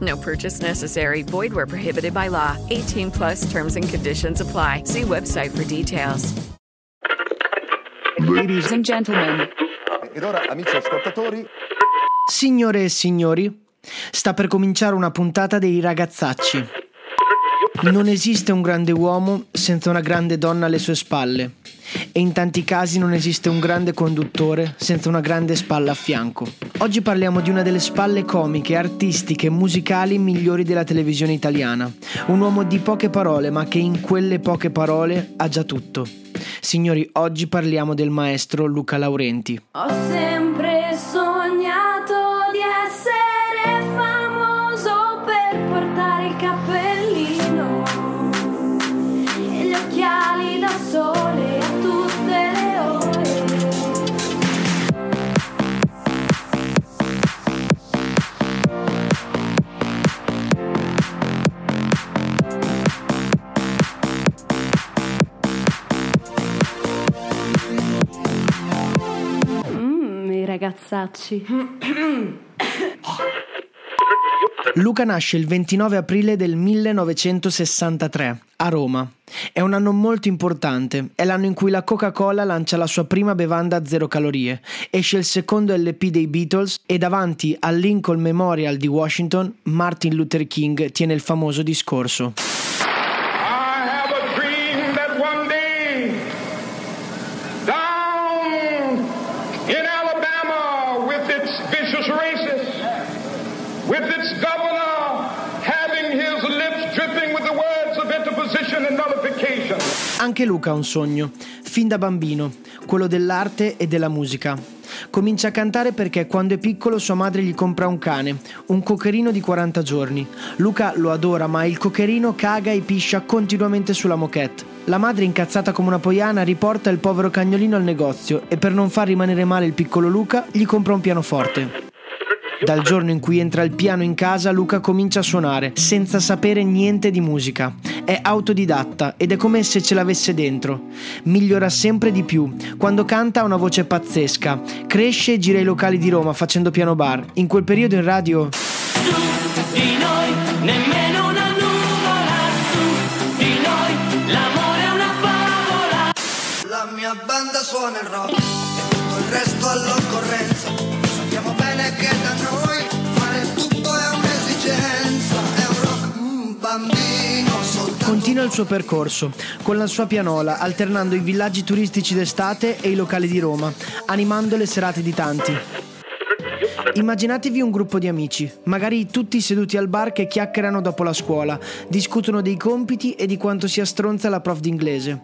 No purchase necessary. Void where prohibited by law. 18 plus terms and conditions apply. See website for details. Ladies and gentlemen. Ed ora, amici ascoltatori, Signore e signori, sta per cominciare una puntata dei ragazzacci. Non esiste un grande uomo senza una grande donna alle sue spalle e in tanti casi non esiste un grande conduttore senza una grande spalla a fianco. Oggi parliamo di una delle spalle comiche, artistiche e musicali migliori della televisione italiana. Un uomo di poche parole ma che in quelle poche parole ha già tutto. Signori, oggi parliamo del maestro Luca Laurenti. Ho sempre I ragazzacci. Luca nasce il 29 aprile del 1963 a Roma. È un anno molto importante, è l'anno in cui la Coca-Cola lancia la sua prima bevanda a zero calorie, esce il secondo LP dei Beatles e davanti al Lincoln Memorial di Washington Martin Luther King tiene il famoso discorso. Anche Luca ha un sogno, fin da bambino, quello dell'arte e della musica. Comincia a cantare perché quando è piccolo sua madre gli compra un cane, un cocherino di 40 giorni. Luca lo adora, ma il cocherino caga e piscia continuamente sulla moquette. La madre, incazzata come una poiana, riporta il povero cagnolino al negozio e per non far rimanere male il piccolo Luca gli compra un pianoforte. Dal giorno in cui entra il piano in casa, Luca comincia a suonare, senza sapere niente di musica. È autodidatta ed è come se ce l'avesse dentro. Migliora sempre di più. Quando canta ha una voce pazzesca. Cresce e gira i locali di Roma facendo piano bar. In quel periodo in radio Di noi nemmeno una nuvola su di noi l'amore è una favola. La mia banda suona il rock e tutto il resto all'occorrenza. Continua il suo percorso con la sua pianola, alternando i villaggi turistici d'estate e i locali di Roma, animando le serate di tanti. Immaginatevi un gruppo di amici, magari tutti seduti al bar che chiacchierano dopo la scuola, discutono dei compiti e di quanto sia stronza la prof d'inglese.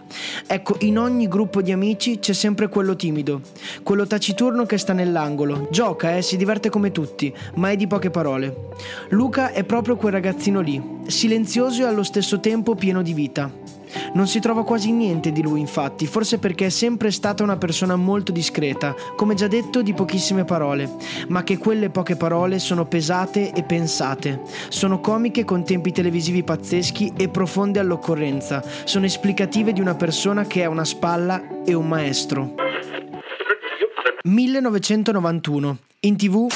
Ecco, in ogni gruppo di amici c'è sempre quello timido, quello taciturno che sta nell'angolo. Gioca, eh, si diverte come tutti, ma è di poche parole. Luca è proprio quel ragazzino lì, silenzioso e allo stesso tempo pieno di vita. Non si trova quasi niente di lui, infatti, forse perché è sempre stata una persona molto discreta, come già detto, di pochissime parole, ma che quelle poche parole sono pesate e pensate. Sono comiche con tempi televisivi pazzeschi e profonde all'occorrenza. Sono esplicative di una persona che ha una spalla e un maestro. 1991. In tv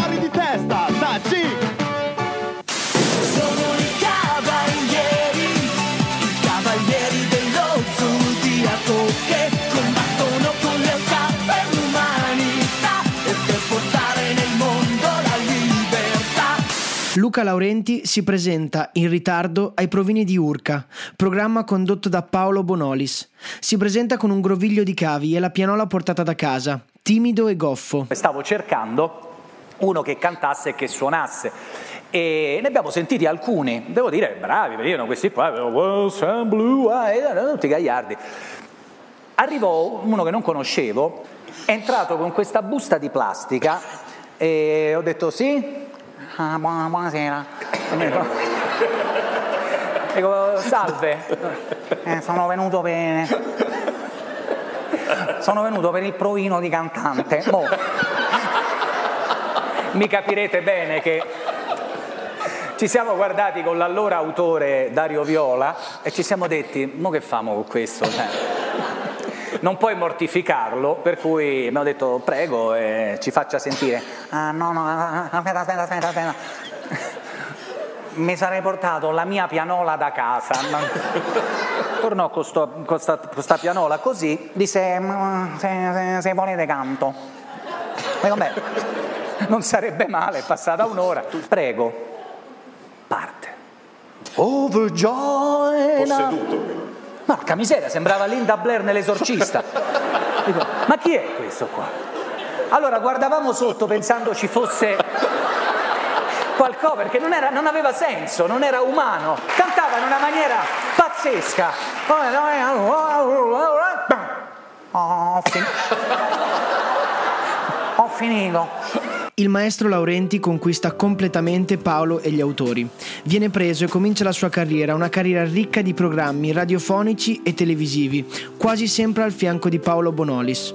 fuori di testa, taci! Sono i cavalieri, i cavalieri dello zodiaco che combattono con lealtà per l'umanità e per portare nel mondo la libertà. Luca Laurenti si presenta in ritardo ai provini di Urca, programma condotto da Paolo Bonolis. Si presenta con un groviglio di cavi e la pianola portata da casa, timido e goffo. Stavo cercando uno che cantasse e che suonasse. E ne abbiamo sentiti alcuni, devo dire, bravi, venivano questi qua, ah, erano tutti gagliardi. Arrivò uno che non conoscevo, è entrato con questa busta di plastica e ho detto sì, ah, buona- buonasera. Dico, salve, "Eh, sono venuto bene. Sono venuto per il provino di cantante. Mo, mi capirete bene che ci siamo guardati con l'allora autore Dario Viola e ci siamo detti, mo che famo con questo? Cioè, non puoi mortificarlo, per cui abbiamo detto prego eh, ci faccia sentire. Ah no, no, aspetta, aspetta, aspetta, aspetta. Mi sarei portato la mia pianola da casa. Tornò con, sto- con sta, con sta pianola così, disse "Ma se, se, se volete canto. Dico, beh, non sarebbe male, è passata un'ora. Prego, parte. Overjoyed. Posseduto. Porca miseria, sembrava Linda Blair nell'esorcista. Dico, ma chi è questo qua? Allora guardavamo sotto pensando ci fosse qualcosa, perché non, era- non aveva senso, non era umano. Cantava in una maniera pazzesca. Ho fin- Ho finito. Il maestro Laurenti conquista completamente Paolo e gli autori. Viene preso e comincia la sua carriera, una carriera ricca di programmi radiofonici e televisivi, quasi sempre al fianco di Paolo Bonolis.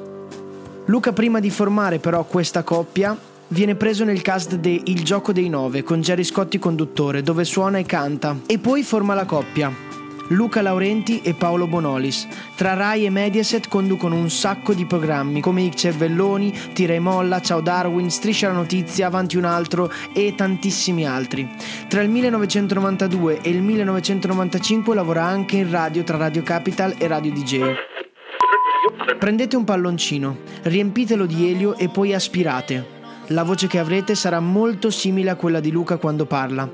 Luca prima di formare però questa coppia viene preso nel cast de Il gioco dei nove con Gerry Scotti conduttore dove suona e canta e poi forma la coppia. Luca Laurenti e Paolo Bonolis. Tra Rai e Mediaset conducono un sacco di programmi come I Cervelloni, Tira e Molla, Ciao Darwin, Striscia la Notizia, Avanti un altro e tantissimi altri. Tra il 1992 e il 1995 lavora anche in radio tra Radio Capital e Radio DJ. Prendete un palloncino, riempitelo di elio e poi aspirate. La voce che avrete sarà molto simile a quella di Luca quando parla,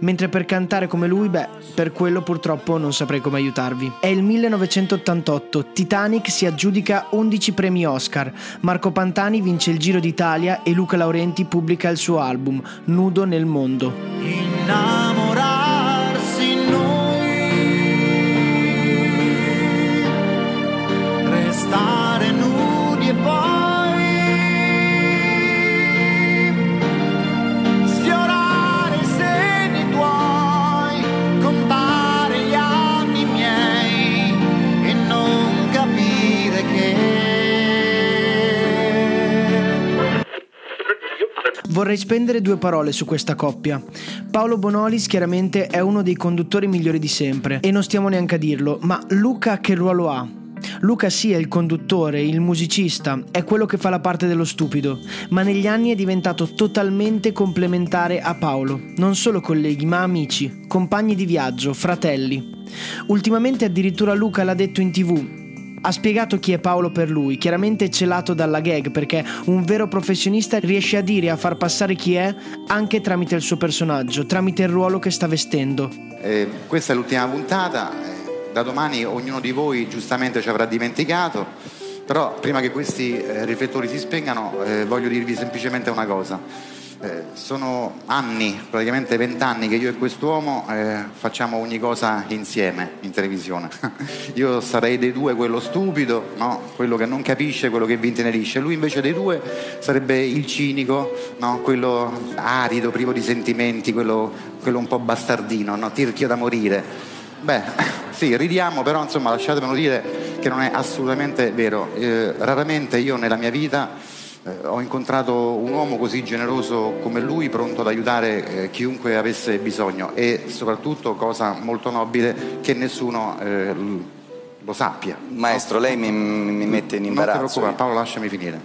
mentre per cantare come lui, beh, per quello purtroppo non saprei come aiutarvi. È il 1988, Titanic si aggiudica 11 premi Oscar, Marco Pantani vince il Giro d'Italia e Luca Laurenti pubblica il suo album, Nudo nel mondo. innamorarsi Vorrei spendere due parole su questa coppia. Paolo Bonolis chiaramente è uno dei conduttori migliori di sempre e non stiamo neanche a dirlo, ma Luca che ruolo ha? Luca sì è il conduttore, il musicista, è quello che fa la parte dello stupido, ma negli anni è diventato totalmente complementare a Paolo. Non solo colleghi, ma amici, compagni di viaggio, fratelli. Ultimamente addirittura Luca l'ha detto in tv, ha spiegato chi è Paolo per lui, chiaramente celato dalla gag perché un vero professionista riesce a dire e a far passare chi è anche tramite il suo personaggio, tramite il ruolo che sta vestendo. Eh, questa è l'ultima puntata, eh, da domani ognuno di voi giustamente ci avrà dimenticato, però prima che questi eh, riflettori si spengano eh, voglio dirvi semplicemente una cosa. Eh, sono anni, praticamente vent'anni che io e quest'uomo eh, facciamo ogni cosa insieme in televisione. io sarei dei due quello stupido, no? quello che non capisce, quello che vi intenerisce. Lui invece dei due sarebbe il cinico, no? quello arido, privo di sentimenti, quello, quello un po' bastardino, no? tirchio da morire. Beh, sì, ridiamo, però insomma lasciatemelo dire che non è assolutamente vero. Eh, raramente io nella mia vita eh, ho incontrato un uomo così generoso come lui, pronto ad aiutare eh, chiunque avesse bisogno e soprattutto, cosa molto nobile, che nessuno eh, lo sappia. Maestro, lei mi, mi mette in Non ti imbarazzo. preoccupare, Paolo, lasciami finire.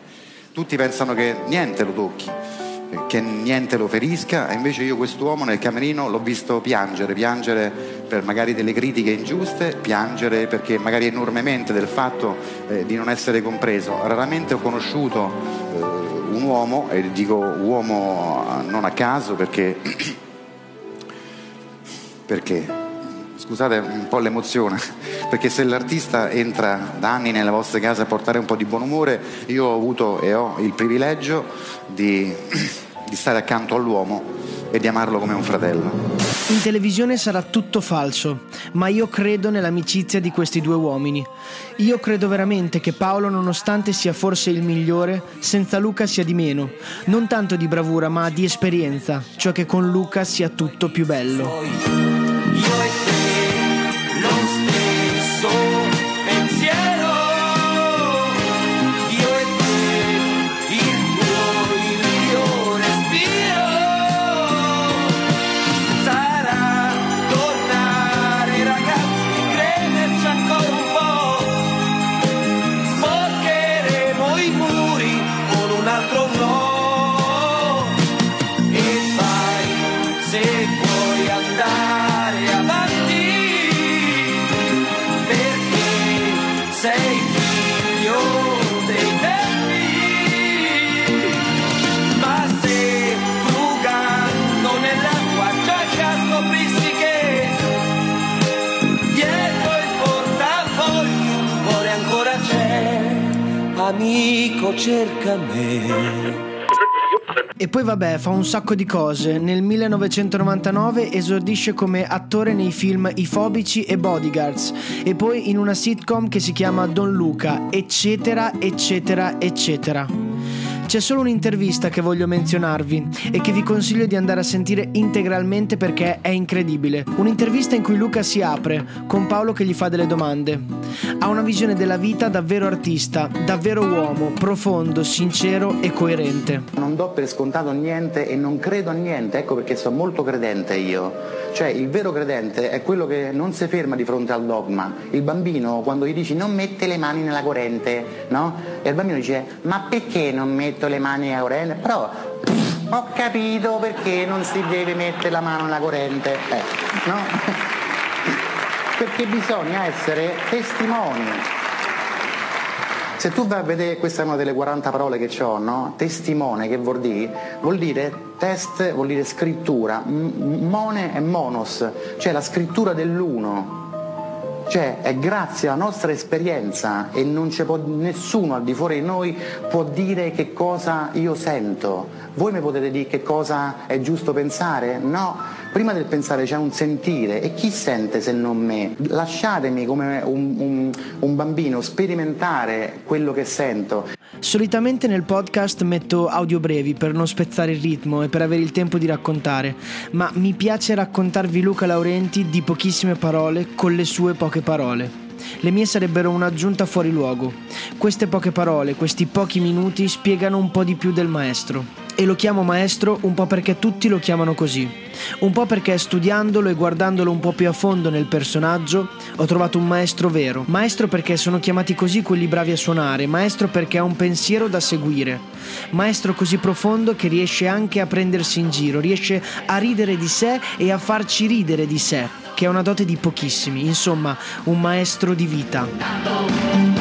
Tutti pensano che niente lo tocchi, che niente lo ferisca, e invece io quest'uomo nel camerino l'ho visto piangere, piangere per magari delle critiche ingiuste, piangere perché magari enormemente del fatto eh, di non essere compreso. Raramente ho conosciuto eh, un uomo, e dico uomo eh, non a caso perché perché? Scusate un po' l'emozione, perché se l'artista entra da anni nelle vostre case a portare un po' di buon umore, io ho avuto e ho il privilegio di, di stare accanto all'uomo e di amarlo come un fratello. In televisione sarà tutto falso, ma io credo nell'amicizia di questi due uomini. Io credo veramente che Paolo, nonostante sia forse il migliore, senza Luca sia di meno. Non tanto di bravura, ma di esperienza, cioè che con Luca sia tutto più bello. Amico cerca me E poi vabbè, fa un sacco di cose. Nel 1999 esordisce come attore nei film I Fobici e Bodyguards e poi in una sitcom che si chiama Don Luca, eccetera, eccetera, eccetera. C'è solo un'intervista che voglio menzionarvi e che vi consiglio di andare a sentire integralmente perché è incredibile. Un'intervista in cui Luca si apre, con Paolo che gli fa delle domande. Ha una visione della vita davvero artista, davvero uomo, profondo, sincero e coerente. Non do per scontato niente e non credo a niente, ecco perché sono molto credente io. Cioè il vero credente è quello che non si ferma di fronte al dogma. Il bambino quando gli dici non mette le mani nella corrente, no? E il bambino dice ma perché non metto le mani nella corrente? Però ho capito perché non si deve mettere la mano nella corrente, eh, no? Perché bisogna essere testimoni. Se tu vai a vedere, questa è una delle 40 parole che ho, no? Testimone, che vuol dire? Vuol dire test, vuol dire scrittura, mone e monos, cioè la scrittura dell'uno. Cioè è grazie alla nostra esperienza e non c'è nessuno al di fuori di noi può dire che cosa io sento. Voi mi potete dire che cosa è giusto pensare? No, prima del pensare c'è un sentire e chi sente se non me? Lasciatemi come un, un, un bambino sperimentare quello che sento. Solitamente nel podcast metto audio brevi per non spezzare il ritmo e per avere il tempo di raccontare, ma mi piace raccontarvi Luca Laurenti di pochissime parole con le sue poche parole. Le mie sarebbero un'aggiunta fuori luogo. Queste poche parole, questi pochi minuti spiegano un po' di più del maestro. E lo chiamo maestro un po' perché tutti lo chiamano così. Un po' perché studiandolo e guardandolo un po' più a fondo nel personaggio ho trovato un maestro vero. Maestro perché sono chiamati così quelli bravi a suonare, maestro perché ha un pensiero da seguire. Maestro così profondo che riesce anche a prendersi in giro, riesce a ridere di sé e a farci ridere di sé, che è una dote di pochissimi, insomma, un maestro di vita.